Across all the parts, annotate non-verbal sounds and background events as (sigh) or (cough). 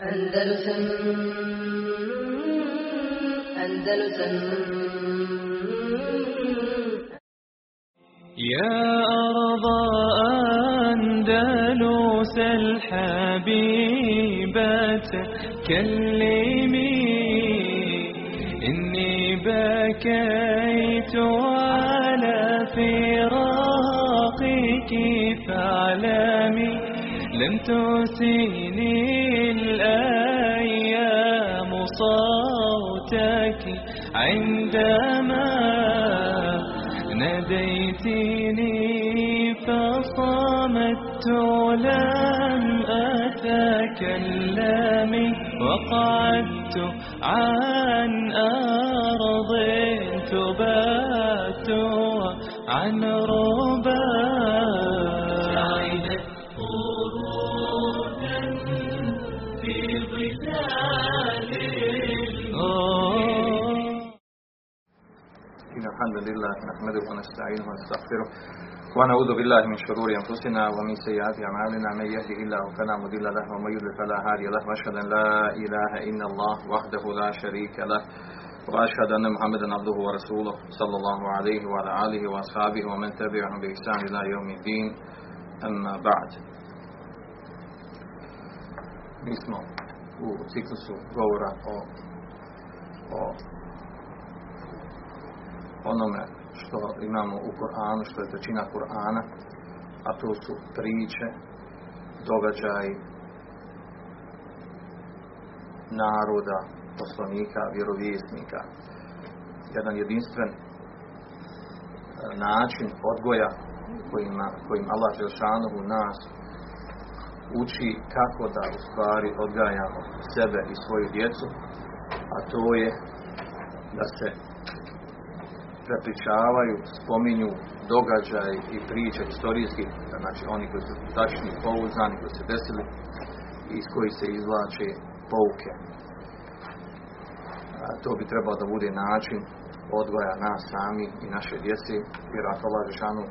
Andalusam Andalusam يا أرض أندلس الحبيبة كلمي إني بكيت على فراقك فاعلمي لم تسيني لم أتكلم وقعدت عن أرض تبات عن ربا في الحمد لله نحمده ونستعينه ونستغفره ونعوذ بالله من شرور أنفسنا ومن سيئات أعمالنا. من يهده الله فلا مضل له ومن يضلل فلا هادي له. وأشهد أن لا إله إلا الله وحده لا شريك له. وأشهد أن محمدا عبده ورسوله صلى الله عليه وعلى آله وأصحابه ومن تبعهم بإحسان إلى يوم الدين. أما بعد. Mi smo u ciklusu govora o, o onome što imamo u Koranu, što je trećina Korana, a to su priče, događaji naroda, poslanika, vjerovjesnika. Jedan jedinstven e, način odgoja kojima, kojim Allah Želšanovu nas uči kako da u stvari odgajamo sebe i svoju djecu, a to je da se prepričavaju, spominju događaj i priče historijski, znači oni koji su tačni, pouzdani, koji se desili iz kojih se izvlače pouke. A, to bi trebalo da bude način odgoja nas sami i naše djece, jer ako Allah Žešanu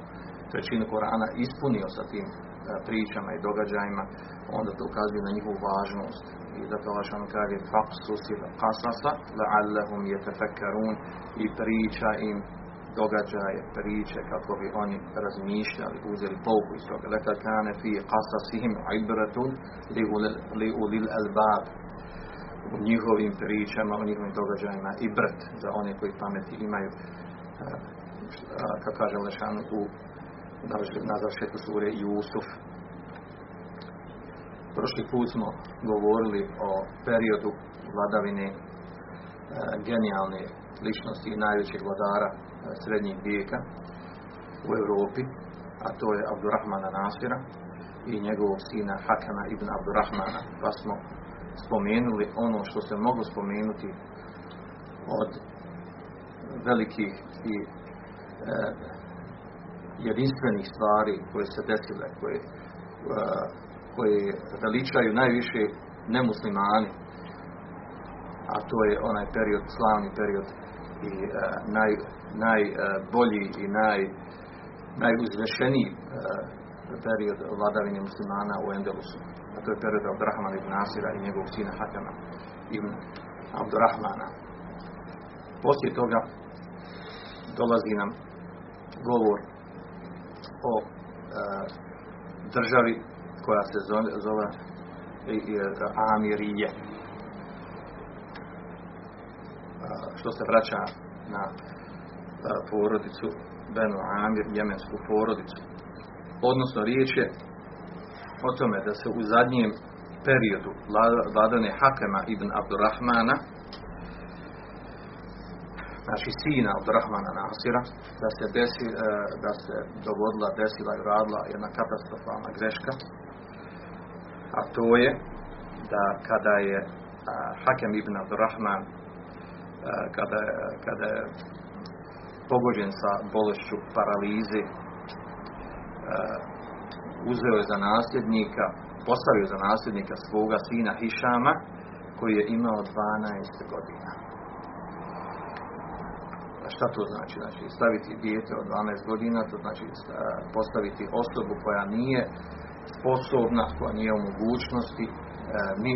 trećinu Korana ispunio sa tim a, pričama i događajima, onda to ukazuje na njihovu važnost. I zato Allah šan kaže Faksus il kasasa La'allahum je tefekkarun I priča im događaje, priče kako bi oni razmišljali, uzeli pouku iz toga. Leka kane fi qasasihim ibratun li ulil albab. U njihovim pričama, u njihovim događajima i brt za one koji pameti imaju eh, kako kaže Lešanu u na završetku sure Jusuf Prošli put smo govorili o periodu vladavine genijalne ličnosti i najvećeg vladara srednjeg vijeka u Europi, a to je Abdurrahmana Nasira i njegovog sina Hakana ibn Abdurrahmana, pa smo spomenuli ono što se moglo spomenuti od velikih i e, jedinstvenih stvari koje se desile, koje, e, koje veličaju najviše nemuslimani, a to je onaj period, slavni period i e, naj, najbolji i naj, najuzvešeniji e, period vladavine muslimana u Endelusu. A to je period Abdurrahmana ibn Nasira i njegovog sina Hakama ibn Abdurrahmana. Poslije toga dolazi nam govor o e, državi koja se zove, zove Amirije. što se vraća na porodicu Benu Amir, jemensku porodicu. Odnosno riječ je o tome da se u zadnjem periodu vladane Hakema ibn Abdurrahmana znači sina Abdurrahmana Nasira da se, desi, da se dogodila, desila i radila jedna katastrofalna greška a to je da kada je Hakem ibn Abdurrahman kada, kada je pogođen sa bolešću paralize uzeo je za nasljednika postavio za nasljednika svoga sina Hišama koji je imao 12 godina a šta to znači? znači staviti dijete od 12 godina to znači postaviti osobu koja nije sposobna koja nije u mogućnosti ni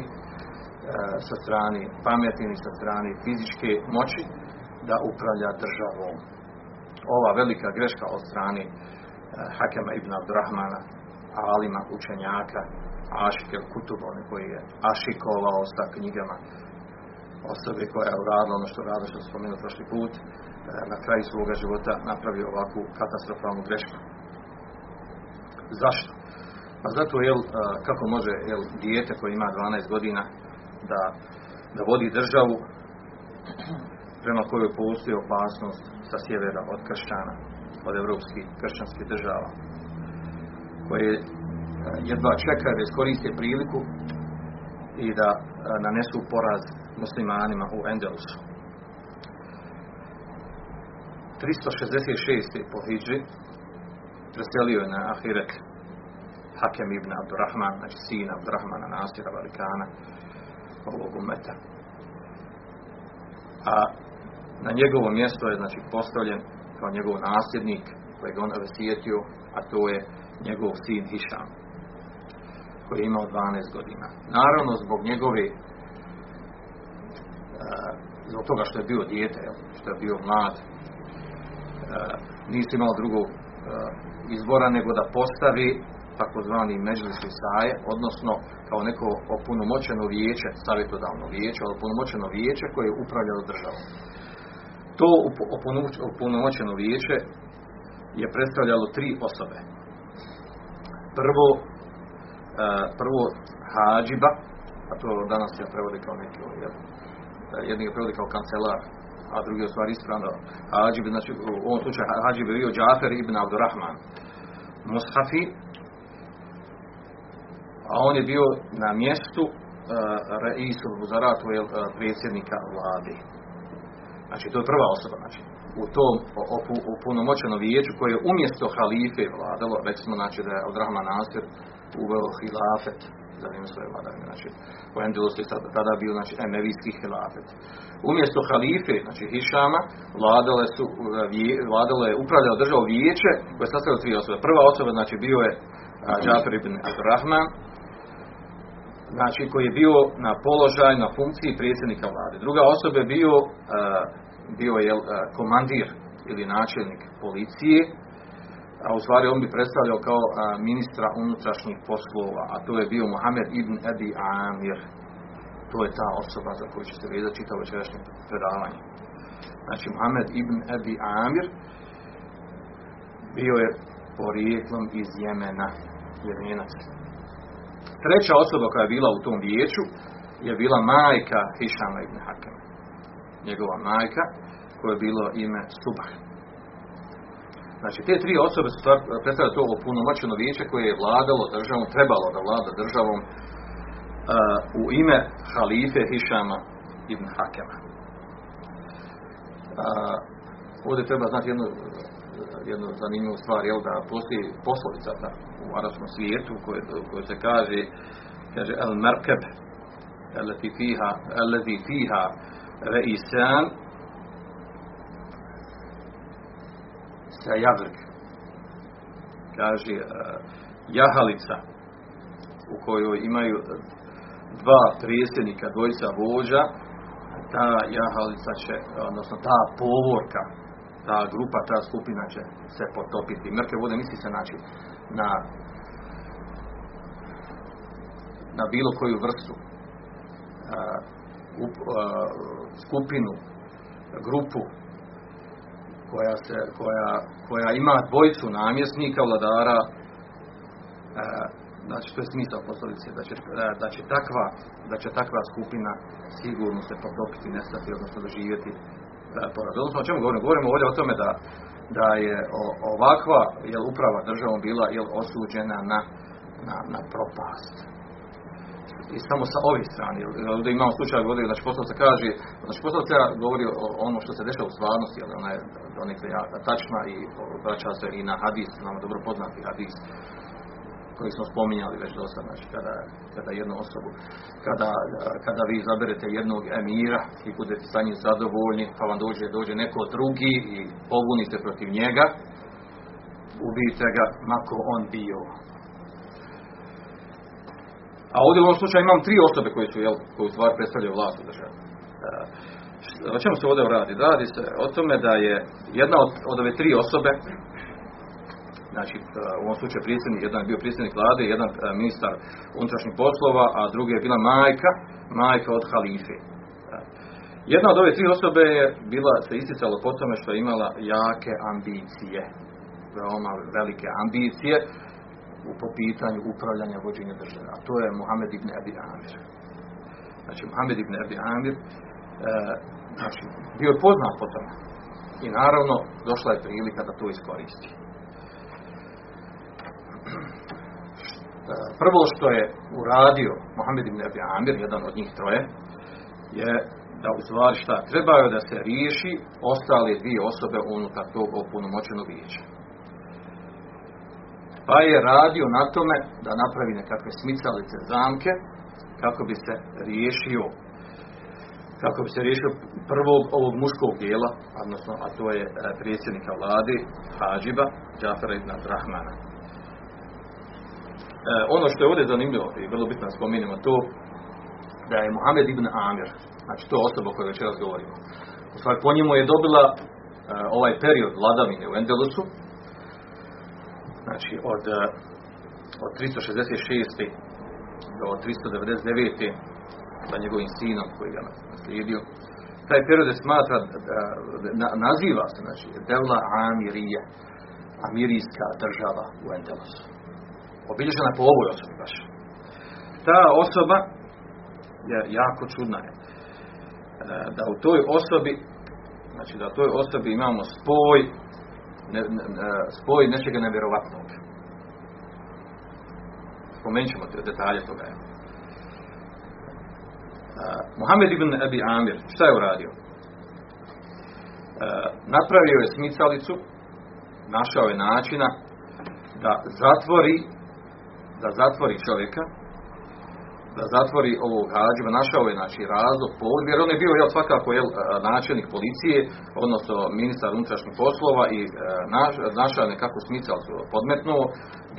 sa strane pameti ni sa strane fizičke moći da upravlja državom. Ova velika greška od strane e, Hakema ibn Abdurrahmana, alima, učenjaka, Ašike Kutubone koji je ašikovao sa knjigama osobe koja je uradila ono što radila što spomenuo prošli put, e, na kraju svoga života napravio ovakvu katastrofalnu grešku. Zašto? Pa zato, jel, e, kako može jel, dijete koje ima 12 godina da, da vodi državu prema kojoj postoji opasnost sa sjevera od kršćana, od evropskih kršćanskih država, koje e, jedva čekaju da iskoriste priliku i da e, nanesu poraz muslimanima u Endelusu. 366. po Hidži preselio je na Ahiret Hakem ibn Abdurrahman, znači sin Abdurrahmana Nasira Valikana, ovog umeta. A na njegovo mjesto je znači postavljen kao njegov nasljednik kojeg on vesjetio, a to je njegov sin Hišam koji je imao 12 godina. Naravno zbog njegove e, zbog toga što je bio dijete, što je bio mlad, e, nisi imao drugog e, izbora nego da postavi takozvani međlisli saje, odnosno kao neko opunomoćeno vijeće, savjetodavno vijeće, opunomoćeno vijeće koje je upravljalo državom. To opunomoćeno vijeće je predstavljalo tri osobe. Prvo, e, prvo hađiba, a to danas se prevodi kao neki jedni ga prevodi kao kancelar, a drugi je stvari ispravno hađib, znači u ovom slučaju hađib je bio Džafer ibn Abdurrahman. Mushafi, a on je bio na mjestu uh, Reisul Buzaratu, uh, predsjednika vlade. Znači, to je prva osoba, znači, u tom opunomoćenom vijeću koje je umjesto halife vladalo, već smo znači da je od Rahman Nasir uveo hilafet za vrijeme svoje vladavine, znači u Endelusu sada tada bio znači emevijski hilafet. Umjesto halife, znači Hišama, vladale su, vladalo je upravljao državo vijeće koje je tri osobe. Prva osoba znači bio je Džafer ibn Abdurrahman, znači koji je bio na položaju, na funkciji predsjednika vlade. Druga osoba je bio, uh, bio je uh, komandir ili načelnik policije, a u stvari on bi predstavljao kao uh, ministra unutrašnjih poslova, a to je bio Mohamed ibn Ebi Amir. To je ta osoba za koju ćete vidjeti čitao večerašnje predavanje. Znači, Mohamed ibn Ebi Amir bio je porijeklom iz Jemena, jemenac. Treća osoba koja je bila u tom vijeću je bila majka Hišama ibn Hakema. Njegova majka koja je bilo ime Subah. Znači, te tri osobe su predstavljaju to opunomoćeno vijeće koje je vladalo državom, trebalo da vlada državom uh, u ime halife Hišama ibn Hakema. Uh, ovdje treba znati jednu, jednu zanimljivu stvar, jel da postoji poslovica da, u arabskom svijetu koje, koje se kaže kaže al markab alati fiha alati fiha reisan sa jaglik kaže eh, jahalica u kojoj imaju dva prijesednika, dvojica vođa, ta jahalica će, odnosno ta povorka, ta grupa, ta skupina će se potopiti. Mrke vode misli se znači na na bilo koju vrstu skupinu, grupu koja, se, koja, koja ima dvojicu namjesnika, vladara, znači to je smisao poslovice, da će, da, će takva, da će takva skupina sigurno se potopiti, nestati, odnosno doživjeti poraz. Odnosno o čemu govorimo? Govorimo ovdje o tome da, da je ovakva jel, uprava državom bila jel, osuđena na, na, na propast i samo sa ovih strane. Ovdje imamo slučaj govori, znači poslovca kaže, znači poslovca govori o ono što se dešava u stvarnosti, ali ona je donekle tačna i vraća se i na hadis, nama dobro poznati hadis koji smo spominjali već dosta, znači kada, kada jednu osobu, kada, kada vi izaberete jednog emira i budete sa njim zadovoljni, pa vam dođe, dođe neko drugi i pobunite protiv njega, ubijte ga, mako on bio A ovdje u ovom slučaju imam tri osobe koje su, jel, koji u stvari predstavljaju vlast u državi. E, o čemu se ovdje radi? Radi se o tome da je jedna od, od ove tri osobe, znači e, u ovom slučaju predsjednik, jedan je bio predsjednik vlade, jedan e, ministar unutrašnjih poslova, a drugi je bila majka, majka od halife. Jedna od ove tri osobe je bila, se isticalo po tome što je imala jake ambicije, veoma velike ambicije po pitanju upravljanja vođenja države. A to je Muhammed ibn Abi Amir. Znači, Muhammed ibn Abi Amir e, znači, bio je poznat po tome. I naravno, došla je prilika da to iskoristi. E, prvo što je uradio Muhammed ibn Abi Amir, jedan od njih troje, je da u stvari šta trebaju da se riješi ostale dvije osobe unutar tog opunomoćenog vijeća. Pa je radio na tome da napravi nekakve smicalice zamke kako bi se riješio kako bi se riješio prvog ovog muškog dijela, odnosno, a to je e, predsjednika vlade, Hadžiba, Džafara ibn Rahmana. E, ono što je ovdje zanimljivo i vrlo bitno spominjemo to, da je Muhammed ibn Amir, znači to osoba o kojoj večeras govorimo, u stvari po njemu je dobila e, ovaj period vladavine u Endelusu, znači od, eh, od 366. do 399. sa njegovim sinom koji ga naslijedio. Taj period je smatra, na, naziva se, znači, Devla Amirije, Amirijska država u Endelosu. Obilježena po ovoj osobi baš. Ta osoba je jako čudna je. Eh, da u toj osobi, znači da u toj osobi imamo spoj ne, ne, spoj nečega nevjerovatnog. Spomenut ćemo detalje toga. Uh, Muhammed ibn Abi Amir, šta je uradio? Napravio je smicalicu, našao je načina da zatvori da zatvori čovjeka da zatvori ovog hađiva, našao je znači razlog, povod, jer on je bio jel, svakako jel, načelnik policije, odnosno ministar unutrašnjih poslova i naš, našao nekako smicalcu podmetnuo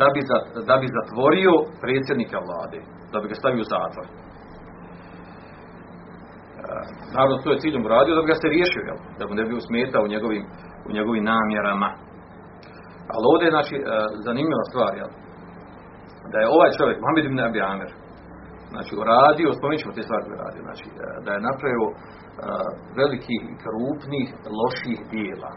da bi, za, da bi zatvorio predsjednika vlade, da bi ga stavio u zatvor. Naravno, to je ciljem uradio da bi ga se riješio, jel, da mu ne bi usmetao u njegovim, u njegovim namjerama. Ali ovdje je znači, zanimljiva stvar, jel, da je ovaj čovjek, Mohamed ibn Abi Amir, znači uradio, spomenut ćemo te stvari uradio, znači e, da je napravio uh, velikih krupnih loših dijela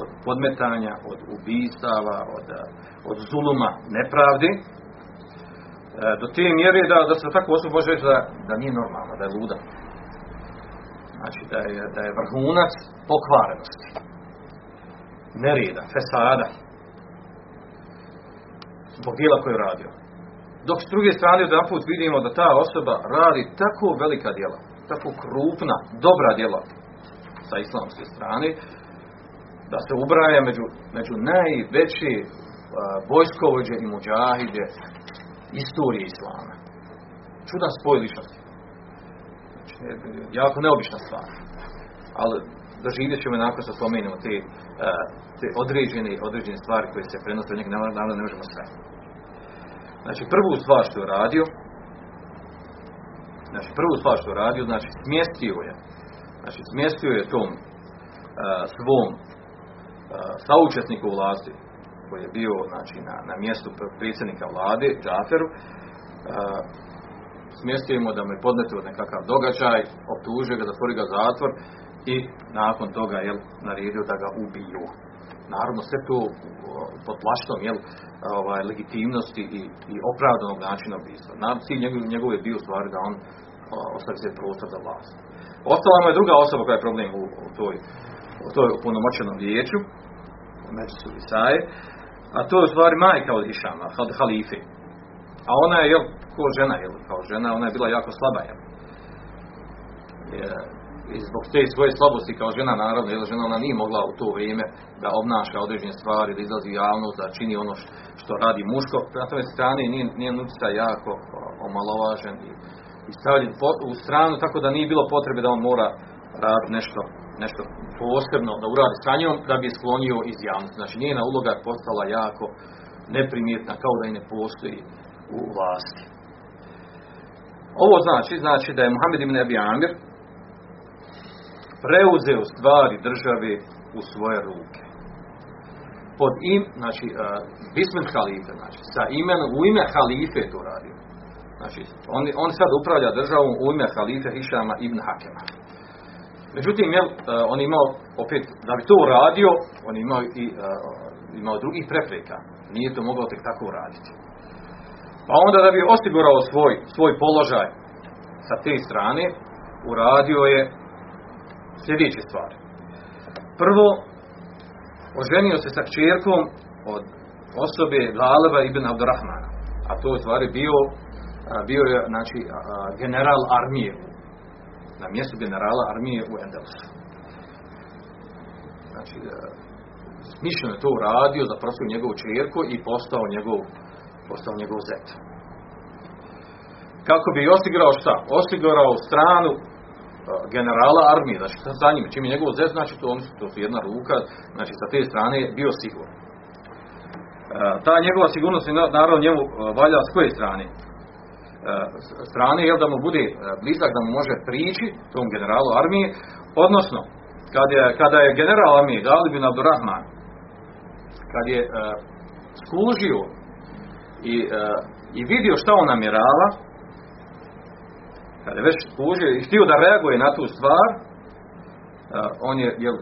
od podmetanja, od ubistava, od, e, od zuluma, nepravdi, do te mjere da, da se tako osoba može reći da, da nije normalno, da je luda. Znači da je, da je vrhunac pokvarenosti, nereda, fesada, zbog dijela koje je radio. Dok s druge strane jedan put vidimo da ta osoba radi tako velika djela, tako krupna, dobra djela sa islamske strane, da se ubraja među, među najveće vojskovođe i muđahide istorije islama. Čudan spoj ličnosti. Znači, jako neobična stvar. Ali doživjet ćemo nakon što spomenemo te, te određene, određene stvari koje se prenose od njega, naravno ne možemo sve. Znači prvu stvar što je radio, znači prvu stvar što je radio, znači smjestio je, znači smjestio je tom uh, svom uh, saučesniku vlasti, koji je bio znači, na, na mjestu predsjednika vlade, Džaferu, uh, smjestio mu da mu je podmetio nekakav događaj, optužio ga, zatvori ga zatvor i nakon toga je naredio da ga ubiju. Naravno sve to pod plaštom jel, ovaj, legitimnosti i, i opravdanog načina ubistva. Na, cilj njegov, njegov je bio stvar da on ostavi se prostor za vlast. Ostala mu je druga osoba koja je problem u, u toj, u toj punomoćenom vijeću, među su Isaje, a to je u stvari majka od Išama, od halife. A ona je, jel, ko žena, jel, kao žena, ona je bila jako slaba, jel. Je, i zbog te svoje slabosti kao žena naravno, jer žena ona nije mogla u to vrijeme da obnaša određene stvari, da izlazi u javnost, da čini ono što radi muško. Na tome strane nije, nije nutica jako omalovažen i, i stavljen u stranu, tako da nije bilo potrebe da on mora raditi nešto, nešto posebno, da uradi sa njom, da bi sklonio iz javnosti. Znači njena uloga je postala jako neprimjetna, kao da i ne postoji u vlasti. Ovo znači, znači da je Muhammed ibn Abi Amir preuzeo stvari države u svoje ruke. Pod im, znači, uh, bismen halife, znači, sa imenom, u ime halife to radio. Znači, on, on sad upravlja državom u ime halife Hišama ibn Hakema. Međutim, jel, uh, on imao, opet, da bi to uradio, on imao i uh, imao drugih prepreka. Nije to mogao tek tako uraditi. Pa onda da bi osigurao svoj, svoj položaj sa te strane, uradio je sljedeće stvari. Prvo, oženio se sa kćerkom od osobe Galeba ibn Abdurrahmana. A to je stvari bio, bio je znači, general armije na mjestu generala armije u Endelusu. Znači, smišljeno je to uradio, zaprosio njegovu čerku i postao njegov, postao njegov zet. Kako bi osigurao šta? Osigurao stranu generala armije, znači sa njim, čim je njegov zet, znači to, on, to su jedna ruka, znači sa te strane je bio siguran. Ta njegova sigurnost je naravno njemu valja s koje strane? strane je da mu bude blizak da mu može prići tom generalu armije odnosno kad je, kada je general armije Galib bin Abdurrahman kad je uh, skužio i, uh, i vidio šta on namjerava kad je već skužio i htio da reaguje na tu stvar uh, on je jel,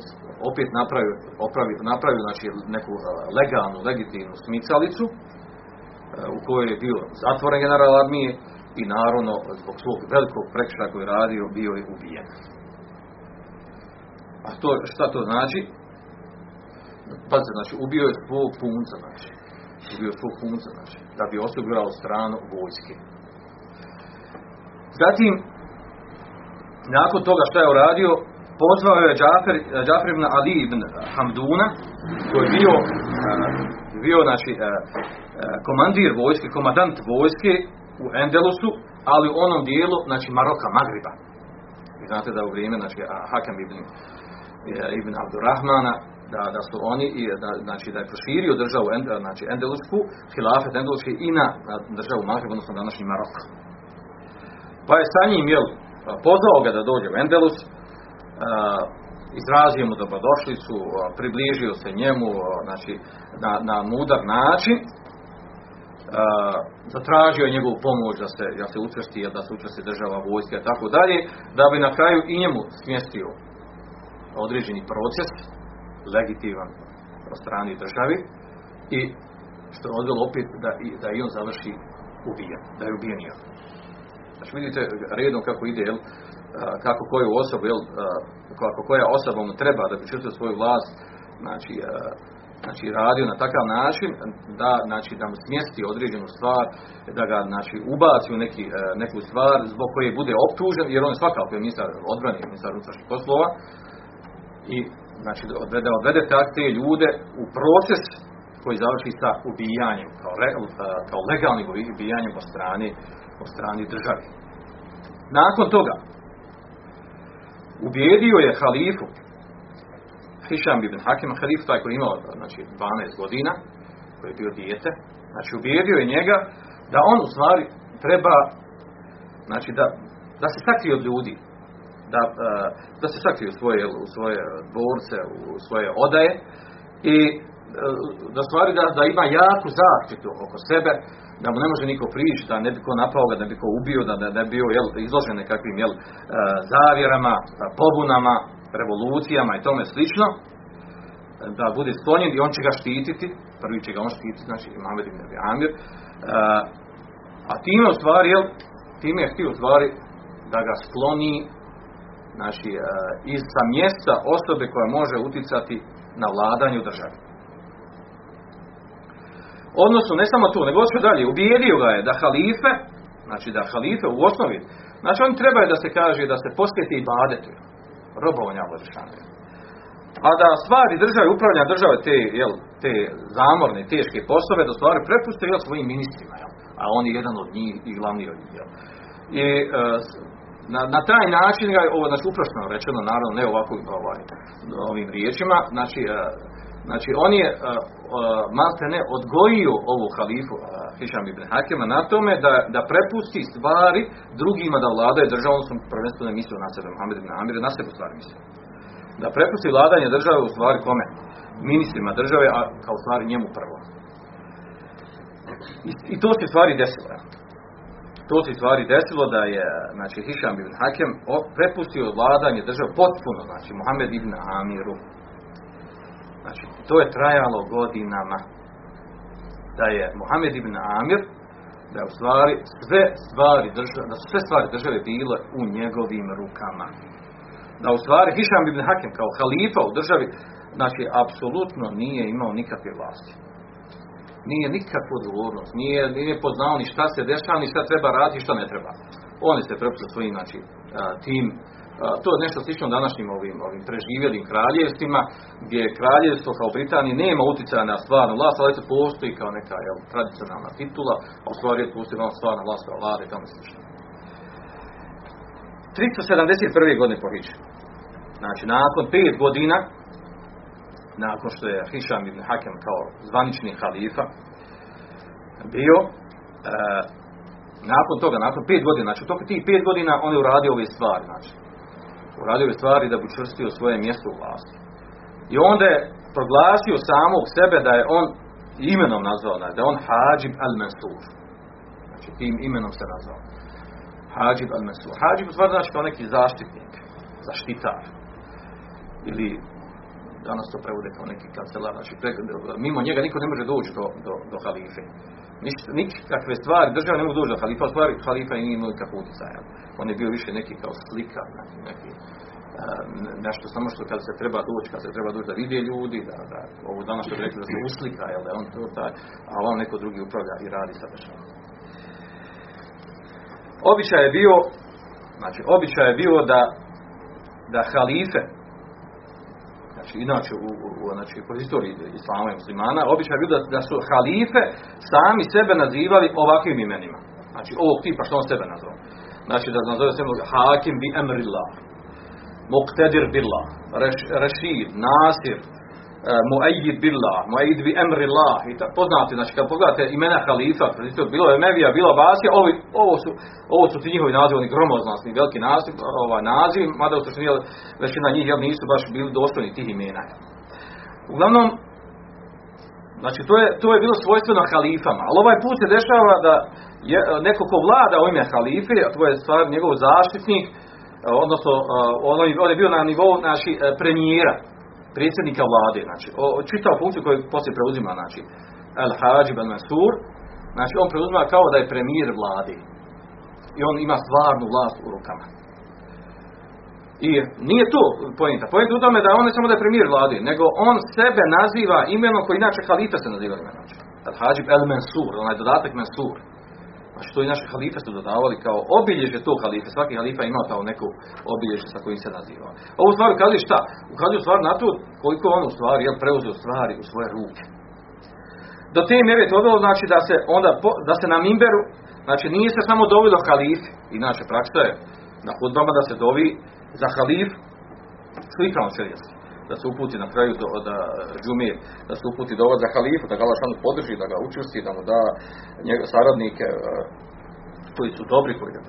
opet napravio, opravio, napravio znači, neku legalnu, legitimnu smicalicu u kojoj je bio zatvoren general armije i naravno zbog svog velikog prekršaja koji je radio bio je ubijen. A to, šta to znači? Pazite, znači, ubio je svog punca, znači. Ubio je svog punca, znači, da bi osigurao stranu vojske. Zatim, nakon toga šta je uradio, pozvao je Džafer, Džafer ibn Ali ibn Hamduna, koji je bio, bio znači, komandir vojske, komandant vojske u Endelusu, ali u onom dijelu, znači Maroka, Magriba. Vi znate da u vrijeme, znači, Hakam ibn, ibn Abdurrahmana, da, da su oni, i da, znači da je proširio državu, znači Endelusku, hilafet Endeluski i na državu Magrib, odnosno današnji Marok. Pa je sa njim, jel, pozvao ga da dođe u Endelus, uh, izrazio mu dobrodošlicu, približio se njemu, znači, na, na mudar način, zatražio njegovu pomoć da se, da se učvrsti, da se učvrsti država, vojska i tako dalje, da bi na kraju i njemu smjestio određeni proces, legitiman od strani državi i što je opet da, da i on završi ubijen, da je ubijen. Znači vidite redom kako ide, jel, kako koju osobu, jel, kako koja osoba mu treba da bi čustio svoju vlast, znači, znači radio na takav način da, znači, da smjesti određenu stvar, da ga znači, ubaci u neki, neku stvar zbog koje bude optužen, jer on je svakako je ministar odbrane, ministar unutrašnjih poslova i znači odvede, odvede te ljude u proces koji završi sa ubijanjem, kao, re, kao legalnim ubijanjem po strani, po strani države. Nakon toga, ubijedio je halifu, Hišam ibn Hakim, halif taj koji imao znači, 12 godina, koji je bio dijete, znači ubijedio je njega da on u stvari treba znači da, da se sakrije od ljudi, da, da se sakrije u svoje, u svoje dvorce, u svoje odaje i da stvari da, da ima jaku zaštitu oko sebe, da mu ne može niko prići, da ne bi ko napao ga, da bi ko ubio, da ne bi bio jel, izložen nekakvim jel, zavjerama, pobunama, revolucijama i tome slično, da bude sklonjen i on će ga štititi, prvi će ga on štititi, znači Mohamed ibn Amir, a time u stvari, jel, time je htio u stvari da ga skloni znači, iz sa mjesta osobe koja može uticati na vladanju države. Odnosno, ne samo to, nego što dalje, ubijedio ga je da halife, znači da halife u osnovi, znači oni trebaju da se kaže da se posjeti i badetu, robovanja Božešanu. A da stvari države, upravljanja države, te, jel, te zamorne, teške poslove, da stvari prepuste jel, svojim ministrima, jel, a on je jedan od njih i glavni od njih. Jel. I e, na, na taj način ga je ovo znači uprošno rečeno naravno ne ovako ovaj, ovim riječima znači Znači, on je uh, uh, ne odgojio ovu halifu uh, Hišam ibn Hakema na tome da, da prepusti stvari drugima da vladaju državom, sam prvenstveno mislio na sebe, Mohamed ibn Amir, na sebe stvari mislio. Da prepusti vladanje države u stvari kome? Ministrima države, a kao stvari njemu prvo. I, i to se stvari desilo. To se stvari desilo da je znači, Hišam ibn Hakem prepustio vladanje države potpuno, znači Mohamed ibn Amiru. Znači, to je trajalo godinama. Da je Mohamed ibn Amir, da je u stvari sve stvari države, da su sve stvari države bile u njegovim rukama. Da u stvari Hišam ibn Hakem kao halifa u državi, znači, apsolutno nije imao nikakve vlasti. Nije nikakvu odgovornost, nije, nije poznao ni šta se dešava, ni šta treba raditi, šta ne treba. Oni se prepustili svojim, znači, tim to je nešto slično današnjim ovim, ovim preživjelim kraljevstvima, gdje kraljevstvo kao Britanije nema utjecaja na stvarnu vlast, ali to postoji kao neka jel, tradicionalna titula, a u stvari postoji malo stvarna vlast kao vlada i tamo slično. 371. godine po Hiđu. Znači, nakon pet godina, nakon što je Hišam ibn Hakem kao zvanični halifa bio, e, nakon toga, nakon pet godina, znači u toku tih pet godina on je uradio ove stvari, znači uradio je stvari da bi čvrstio svoje mjesto u vlasti. I onda je proglasio samog sebe da je on imenom nazvao, da je on Hađib al-Mansur. Znači tim imenom se nazvao. Hađib al-Mansur. Hađib u znači kao neki zaštitnik, zaštitar. Ili danas to prevode kao neki kancelar, znači mimo njega niko ne može doći do, do, do halife. Nikakve stvari, država ne mogu doći do halifa, stvari halifa i nije imao nikakvog utjecaja. On je bio više neki kao slika, neki, neki nešto samo što kad se treba doći, kad se treba doći da vide ljudi, da, da ovo danas što bi rekli da se uslika, jel da on to taj, a on neko drugi upravlja i radi sa državom. Običaj je bio, znači običaj je bio da, da halife, znači inače u, u, znači, po istoriji islama i muslimana, običaj bio da, da su halife sami sebe nazivali ovakvim imenima. Znači ovog tipa što on sebe nazvao. Znači da nazove sebe hakim bi emrillah Muqtadir billah, Rashid, Nasir, e, Muayyid billah, Muayyid bi emrillah. I ta, poznati, znači kad pogledate imena halifa, bilo je Mevija, bilo Basija, ovi, ovo su, ovo su ti njihovi nazivi, oni gromoznosni, veliki naziv, ovaj naziv, mada u suštini većina njih jel, nisu baš bili dostojni tih imena. Uglavnom, znači to je, to je bilo svojstveno halifama, ali ovaj put se dešava da je, neko ko vlada u ime halife, a to je stvar njegov zaštitnik, odnosno on je bio na nivou znači, premijera, predsjednika vlade, znači, čitav funkciju koju poslije preuzima, znači, El Hajib El Mansur, znači on preuzima kao da je premijer vlade. I on ima stvarnu vlast u rukama. I nije to pojenta. Pojenta u tome da on ne samo da je premijer vlade, nego on sebe naziva imenom koji inače halifa se naziva imenom. El Hajib El Mansur, onaj dodatak Mansur. Znači to i naše halife su dodavali kao obilježje tog halife. Svaki halifa ima kao neku obilježje sa kojim se naziva. Ovo stvar ukazuje šta? Ukazuje stvar na to koliko on u stvari je preuzeo stvari u svoje ruke. Do te mjere je to bilo znači da se onda da se na mimberu znači nije se samo dovilo halif i naša praksa je na hudbama da se dovi za halif slikom šerijetski da se uputi na kraju do, da džumir, da se uputi do za halifu, da ga Allah podrži, da ga učusti, da mu da njega saradnike e, koji su dobri, koji ga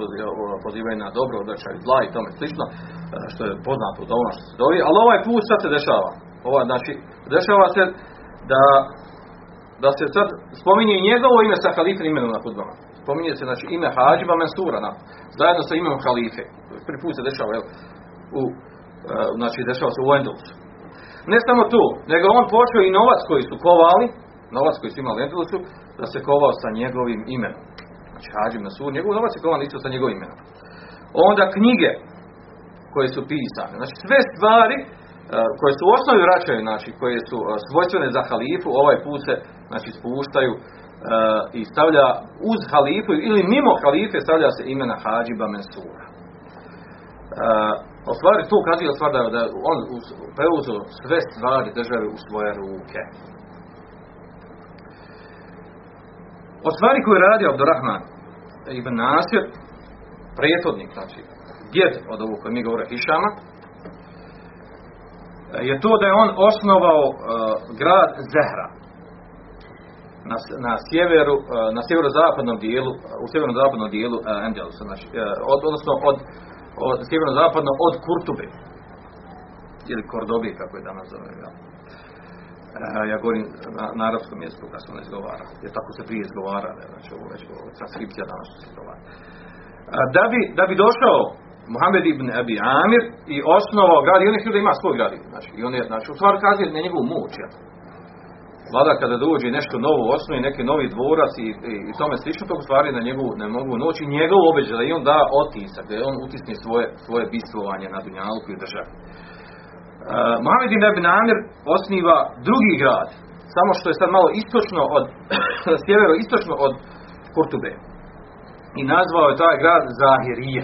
pozivaju na dobro, odrećaj zla i tome slično, e, što je poznato od ono što se dovi, ali ovaj put sad se dešava. Ovaj, znači, dešava se da, da se sad spominje njegovo ime sa halifim imenom na hudbama. Spominje se znači ime Hađiba Mensura na, zajedno sa imenom halife. Prvi put se dešava jel, u, e, znači dešava se u Endelsu. Ne samo tu, nego on počeo i novac koji su kovali, novac koji su imali Endelusu, da se kovao sa njegovim imenom. Znači hađim na sud, njegov novac je kovan isto sa njegovim imenom. Onda knjige koje su pisane, znači sve stvari uh, koje su u osnovi vraćaju, znači koje su uh, svojstvene za halifu, ovaj put se znači spuštaju uh, i stavlja uz halifu ili mimo halife stavlja se imena Hađiba Mensura. O stvari to ukazuje stvar da, da on preuzeo sve stvari države u svoje ruke. Od stvari koje je radio Abdurrahman ibn Nasir, prethodnik, znači, djed od ovog koji mi govore Hišama, je to da je on osnovao uh, grad Zehra na, na sjeveru, uh, na sjeverozapadnom dijelu, u sjeverozapadnom dijelu uh, Endelusa, znači, od, odnosno od, od sjeverozapadno od Kurtube ili Kordobi, kako je danas zove. Ja. ja govorim na, na arapskom jeziku kad se on izgovara, jer tako se prije izgovara, znači ovo već transkripcija danas se izgovara. Da bi, da bi došao Muhammed ibn Abi Amir i osnovao grad, i on je htio da ima svoj grad. Znači, i on je, znači, u stvari kazuje na njegovu moć. Ja. Vlada kada dođe nešto novo osnovi, neki novi dvorac i, i, i tome slično, to stvari na njegovu, na mogu noć i njegov da i on da otisak, da on utisne svoje, svoje bistvovanje na Dunjalku i državi. Uh, Mohamed ibn osniva drugi grad, samo što je sad malo istočno od, (clears throat) sjevero istočno od Kurtube. I nazvao je taj grad Zahirije.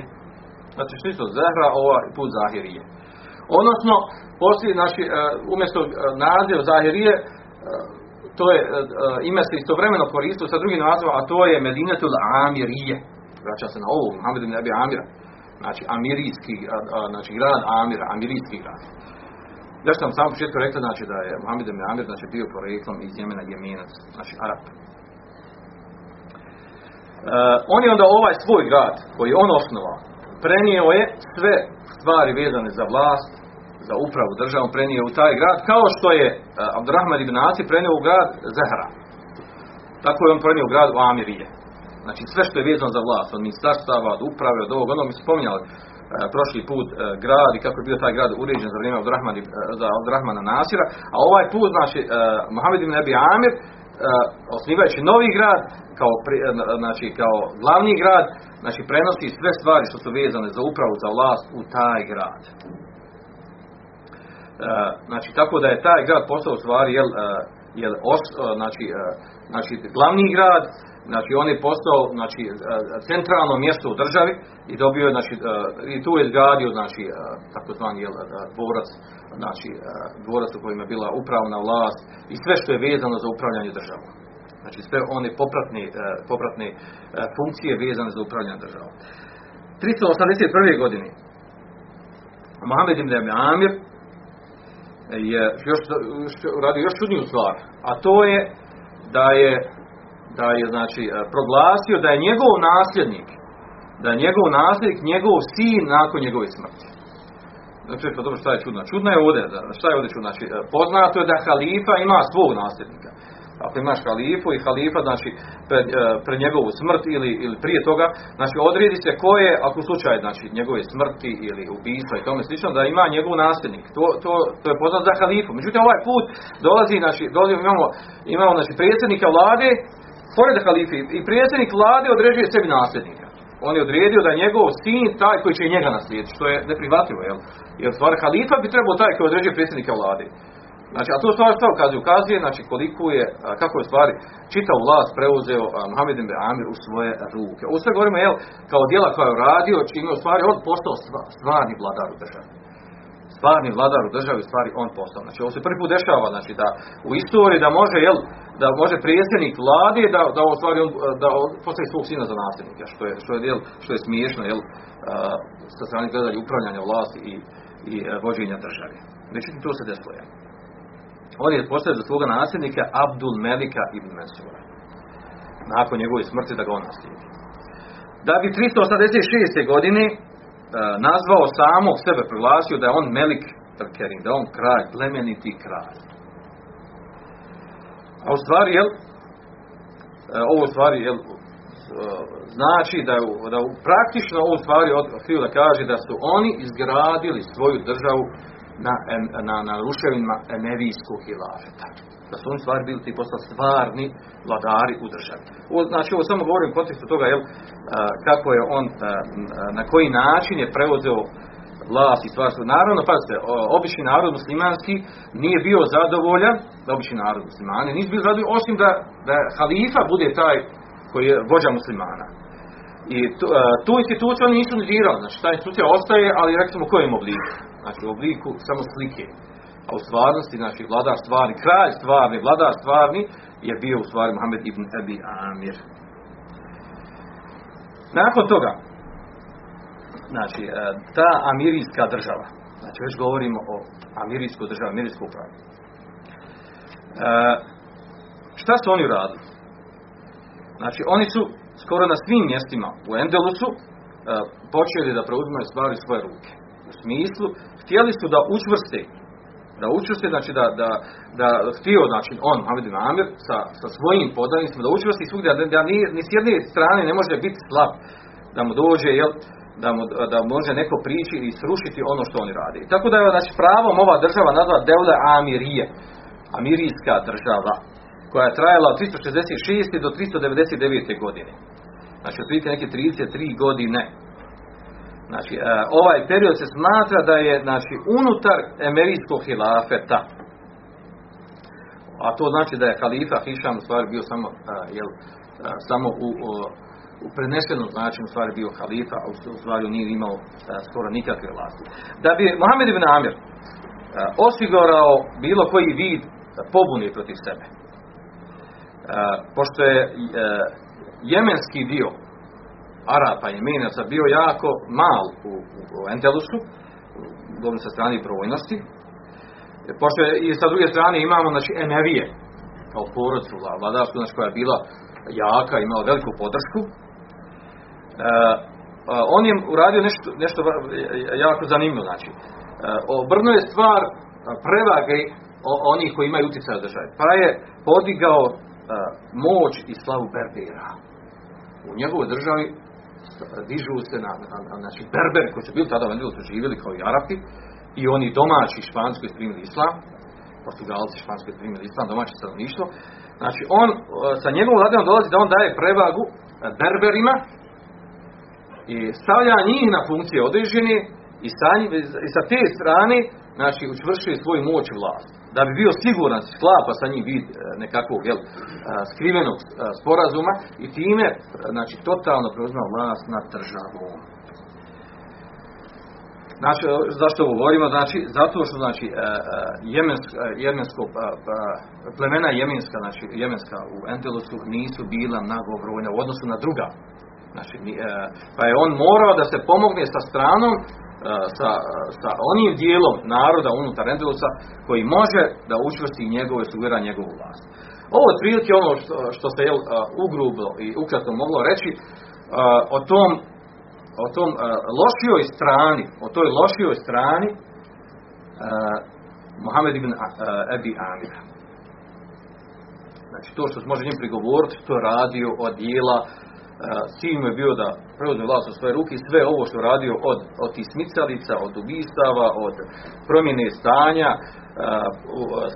Znači što je to Zahra, ovaj put Zahirije. Odnosno, poslije, znači, umjesto naziv Zahirije, to je, ime se istovremeno koristilo sa drugim nazivom, a to je Medinetul Amirije. Vraća se na ovo, Muhammed ibn Abi Amira. Znači, Amirijski, znači grad Amira, Amirijski grad. Zašto sam sam početku rekao, znači da je Muhammed ibn Amir znači, bio poreklom iz Jemena Jemenac, znači Arab. On je onda ovaj svoj grad, koji je on osnovao, prenio je sve stvari vezane za vlast, za upravu državom, prenio u taj grad, kao što je uh, Abdurrahman ibn Asi prenio u grad Zahra. Tako je on prenio u grad u Amirije. Znači sve što je vezano za vlast, od ministarstava, od uprave, od ovog, ono mi spominjali, uh, prošli put uh, grad i kako je bio taj grad uređen za vrijeme Abdurrahmana, uh, za Abdurrahmana Nasira, a ovaj put, znači, uh, Mohamed ibn Abi Amir, uh, osnivajući novi grad, kao, znači, kao glavni grad, znači prenosi sve stvari što su vezane za upravu, za vlast u taj grad. Uh, znači, tako da je taj grad postao stvari, jel, uh, jel os, uh, znači, znači, glavni grad, znači on je postao znači centralno mjesto u državi i dobio je znači i tu je izgradio znači takozvani jel dvorac znači dvorac u kojem je bila upravna vlast i sve što je vezano za upravljanje državom znači sve one popratne popratne funkcije vezane za upravljanje državom 381. godine Mohamed ibn Amir je još radio još čudniju stvar a to je da je da je znači proglasio da je njegov nasljednik da je njegov nasljednik njegov sin nakon njegove smrti. Znači, pa dobro, šta je čudno? Čudno je ovdje, šta je ovdje čudno? Znači, poznato je da halifa ima svog nasljednika. Ako imaš halifu i halifa, znači, pred, pred njegovu smrt ili, ili prije toga, znači, odredi se ko je, ako u slučaju, znači, njegove smrti ili ubijstva i tome slično, da ima njegov nasljednik. To, to, to je poznato za halifu. Međutim, ovaj put dolazi, znači, dolazi, imamo, imamo, znači, predsjednika vlade, pored halife i predsjednik vlade određuje sebi nasljednika. On je odredio da je njegov sin taj koji će njega naslijediti, što je neprihvatljivo, jel? Jer stvar halifa bi trebao taj koji određuje predsjednika vlade. Znači, a to što ukazuje, ukazuje, znači koliko je, kako je stvari čitav vlast preuzeo Muhammed ibn Amir u svoje ruke. Ovo sve govorimo, jel, kao dijela koja je uradio, čime u stvari on postao stvarni vladar u državi stvarni vladar u državi stvari on postao. Znači ovo se prvi put dešava, znači da u istoriji da može jel da može predsjednik vlade da da u stvari on da postavi svog sina za nasljednika, što je što je jel što je smiješno jel sa strane gledanja upravljanja vlasti i i uh, vođenja države. Međutim to se desilo. On je postavio za svoga nasljednika Abdul Melika ibn Mansura. Nakon njegove smrti da ga on naslijedi. Da bi 386. godine nazvao samog sebe, proglasio da je on Melik Tarkerin, da je on kralj, plemeniti kralj. A u stvari, jel, ovo stvari, jel, znači da, da praktično ovo stvari htio da kaže da su oni izgradili svoju državu na, na, na ruševinama Emevijskog hilafeta. Da su oni stvari bili ti postali stvarni vladari u državi. Ovo, znači, ovo samo govorim u kontekstu toga, jel, kako je on, na koji način je preuzeo vlast i stvarstvo. Naravno, pazite, obični narod muslimanski nije bio zadovoljan, obični narod muslimani, nisu bili zadovoljni, osim da, da halifa bude taj koji je vođa muslimana. I tu, tu instituciju oni nisu negirali, znači ta institucija ostaje, ali recimo u kojem obliku? Znači u obliku samo slike. A u stvarnosti, znači vladar stvarni, kralj stvarni, vladar stvarni, je bio u stvari Muhammed ibn Abi Amir. Nakon toga, znači, ta amirijska država, Znači već govorimo o amirijskoj državi, amirijskoj upravi. E, šta su oni radili? Znači oni su skoro na svim mjestima u Endelusu e, počeli da preuzimaju stvari svoje ruke. U smislu, htjeli su da učvrste da učvrste, znači da, da, da htio, znači on, bin Amir, sa, sa svojim podanicima, da učvrsti svugdje, da, da ni, ni s jedne strane ne može biti slab, da mu dođe, jel, da, mu, da može neko prići i srušiti ono što oni radi. Tako da je znači, pravom ova država nazva Devle Amirije, Amirijska država, koja je trajala od 366. do 399. godine. Znači, otprilike neke 33 godine. Znači, e, ovaj period se smatra da je znači, unutar emerijskog hilafeta. A to znači da je halifa Hišam u stvari bio samo, e, jel, e, samo u, u prenesenom značenju stvari bio halifa, a u stvari nije imao skoro nikakve vlasti. Da bi Mohamed ibn Amir osigurao bilo koji vid pobuni protiv sebe. Pošto je jemenski dio Arapa i Jemenaca bio jako mal u, u Entelusu, u sa strane provojnosti, pošto je, i sa druge strane imamo znači Emevije kao porodcu vladarsku, znači koja je bila jaka, imala veliku podršku. E, on je uradio nešto, nešto jako zanimljivo, znači. E, je stvar prevage onih koji imaju utjecaj u. Pa je podigao e, moć i slavu Berbera. U njegovoj državi dižu se na, na, na znači Berberi koji su bili tada u su živjeli kao i Arapi i oni domaći španski primili islam, Portugalci španski primili islam, domaće stanovništvo. Znači on e, sa njegovom vladinom dolazi da on daje prevagu Berberima i stavlja njih na funkcije određene i sa, i sa te strane znači učvršuje svoju moć vlast da bi bio siguran sklapa sa njim vid e, nekakvog jel, e, skrivenog e, sporazuma i time znači totalno preuzima vlast nad državom. Znači, zašto ovo govorimo? Znači, zato što znači, jemensko, plemena jemenska, znači jemenska u Entelusu nisu bila nagobrojna u odnosu na druga. Znači, pa je on morao da se pomogne sa stranom sa, sa onim dijelom naroda unutar Endelusa koji može da učvrsti njegove sugira njegovu vlast. Ovo je prilike ono što, što se jel, ugrublo i ukratko moglo reći o tom, o tom lošijoj strani, o toj lošijoj strani Mohamed ibn Ebi Amira. Znači to što može njim prigovoriti, to je radio od dijela cilj mu je bio da preuzme vlast u svoje ruke i sve ovo što radio od, od tih smicalica, od ubistava, od promjene stanja,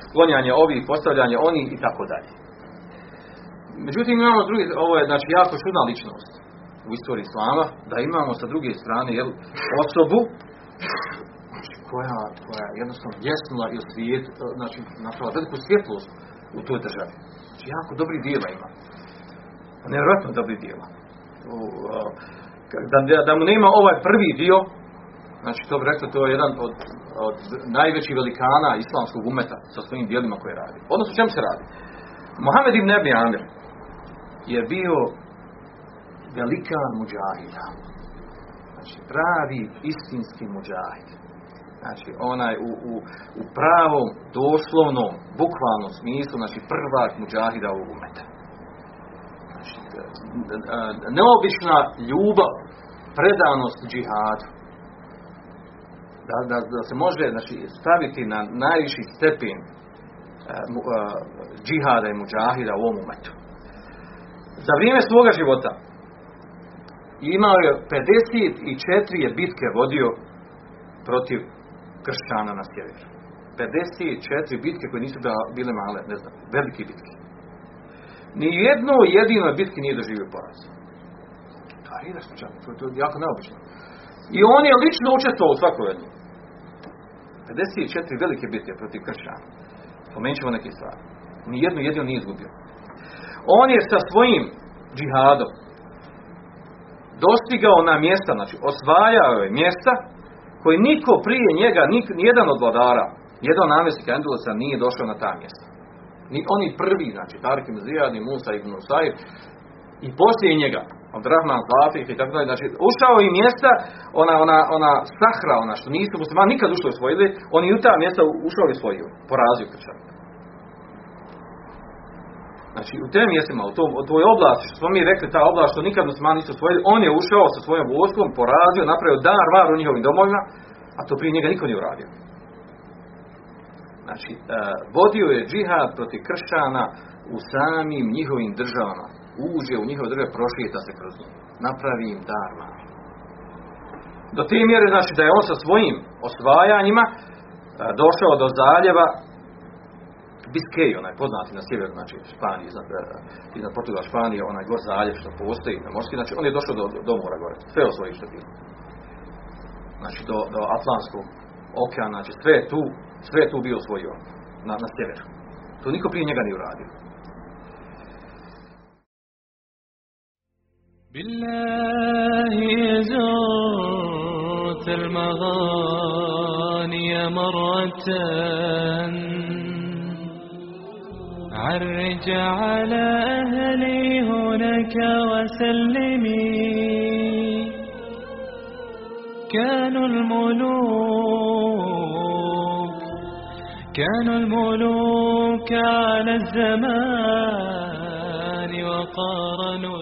sklonjanja ovih, postavljanja onih i tako dalje. Međutim, imamo drugi, ovo je znači jako čudna ličnost u istoriji Islama, da imamo sa druge strane jel, osobu znači, koja, koja jednostavno jesnula i u svijetu, znači napravila veliku svjetlost u toj državi. Znači, jako dobri dijela ima. Nevjerojatno dobri dijela da, da mu nema ovaj prvi dio, znači to rekli, to je jedan od, od najvećih velikana islamskog umeta sa svojim dijelima koje radi. Odnosno, čem se radi? Mohamed ibn Abi Amir je bio velikan muđahida. Znači, pravi istinski muđahid. Znači, onaj u, u, u pravom, doslovnom, bukvalnom smislu, znači prvak muđahida u umeta neobična ljubav, predanost džihadu. Da, da, da se može znači, staviti na najviši stepen uh, džihada i muđahida u ovom umetu. Za vrijeme svoga života imao je 54 je bitke vodio protiv kršćana na sjeveru. 54 bitke koje nisu bile male, ne znam, velike bitke. Ni jedno jedinoj bitki nije doživio poraz. To je to, to je jako neobično. I on je lično učestvovao u svakoj jednu. 54 velike bitke protiv kršćana. Spomenut ćemo neke stvari. Ni jednu jedinu nije izgubio. On je sa svojim džihadom dostigao na mjesta, znači osvajao je mjesta koji niko prije njega, nik, nijedan od vladara, jedan namjesnik Endulosa nije došao na ta mjesta. Ni oni prvi, znači Tarik Zijad, Musa ibn Usair, i poslije njega, Abdurrahman Fatih i tako dalje, znači ušao i mjesta, ona, ona, ona sahra, ona što nisu muslimani nikad ušli osvojili, on i u ta mjesta ušao i osvojio, porazio kršćan. Znači u tem mjestima, u, tom, u toj oblasti, što smo mi rekli, ta oblast što nikad muslimani nisu osvojili, on je ušao sa svojom vojskom, porazio, napravio dar var u njihovim domovima, a to prije njega niko nije uradio. Znači, e, vodio je džihad protiv kršćana u samim njihovim državama. Uđe u njihove države, prošita se kroz njih. Napravi im dar mali. Do te mjere, znači, da je on sa svojim osvajanjima e, došao do zaljeva Biskej, onaj poznati na sjeveru, znači Španije, iznad, e, iznad Portugal, Španije, onaj gor zaljev što postoji na morski, znači on je došao do, do mora gore, sve osvoji što bilo. Znači do, do Atlantskog okeana, znači sve tu, sve je tu bio osvojio na, na sjeveru. To niko prije njega nije uradio. بالله زرت المغاني مرة عرج على أهلي هناك وسلمي كانوا الملوك كانوا الملوك على الزمان وقارنوا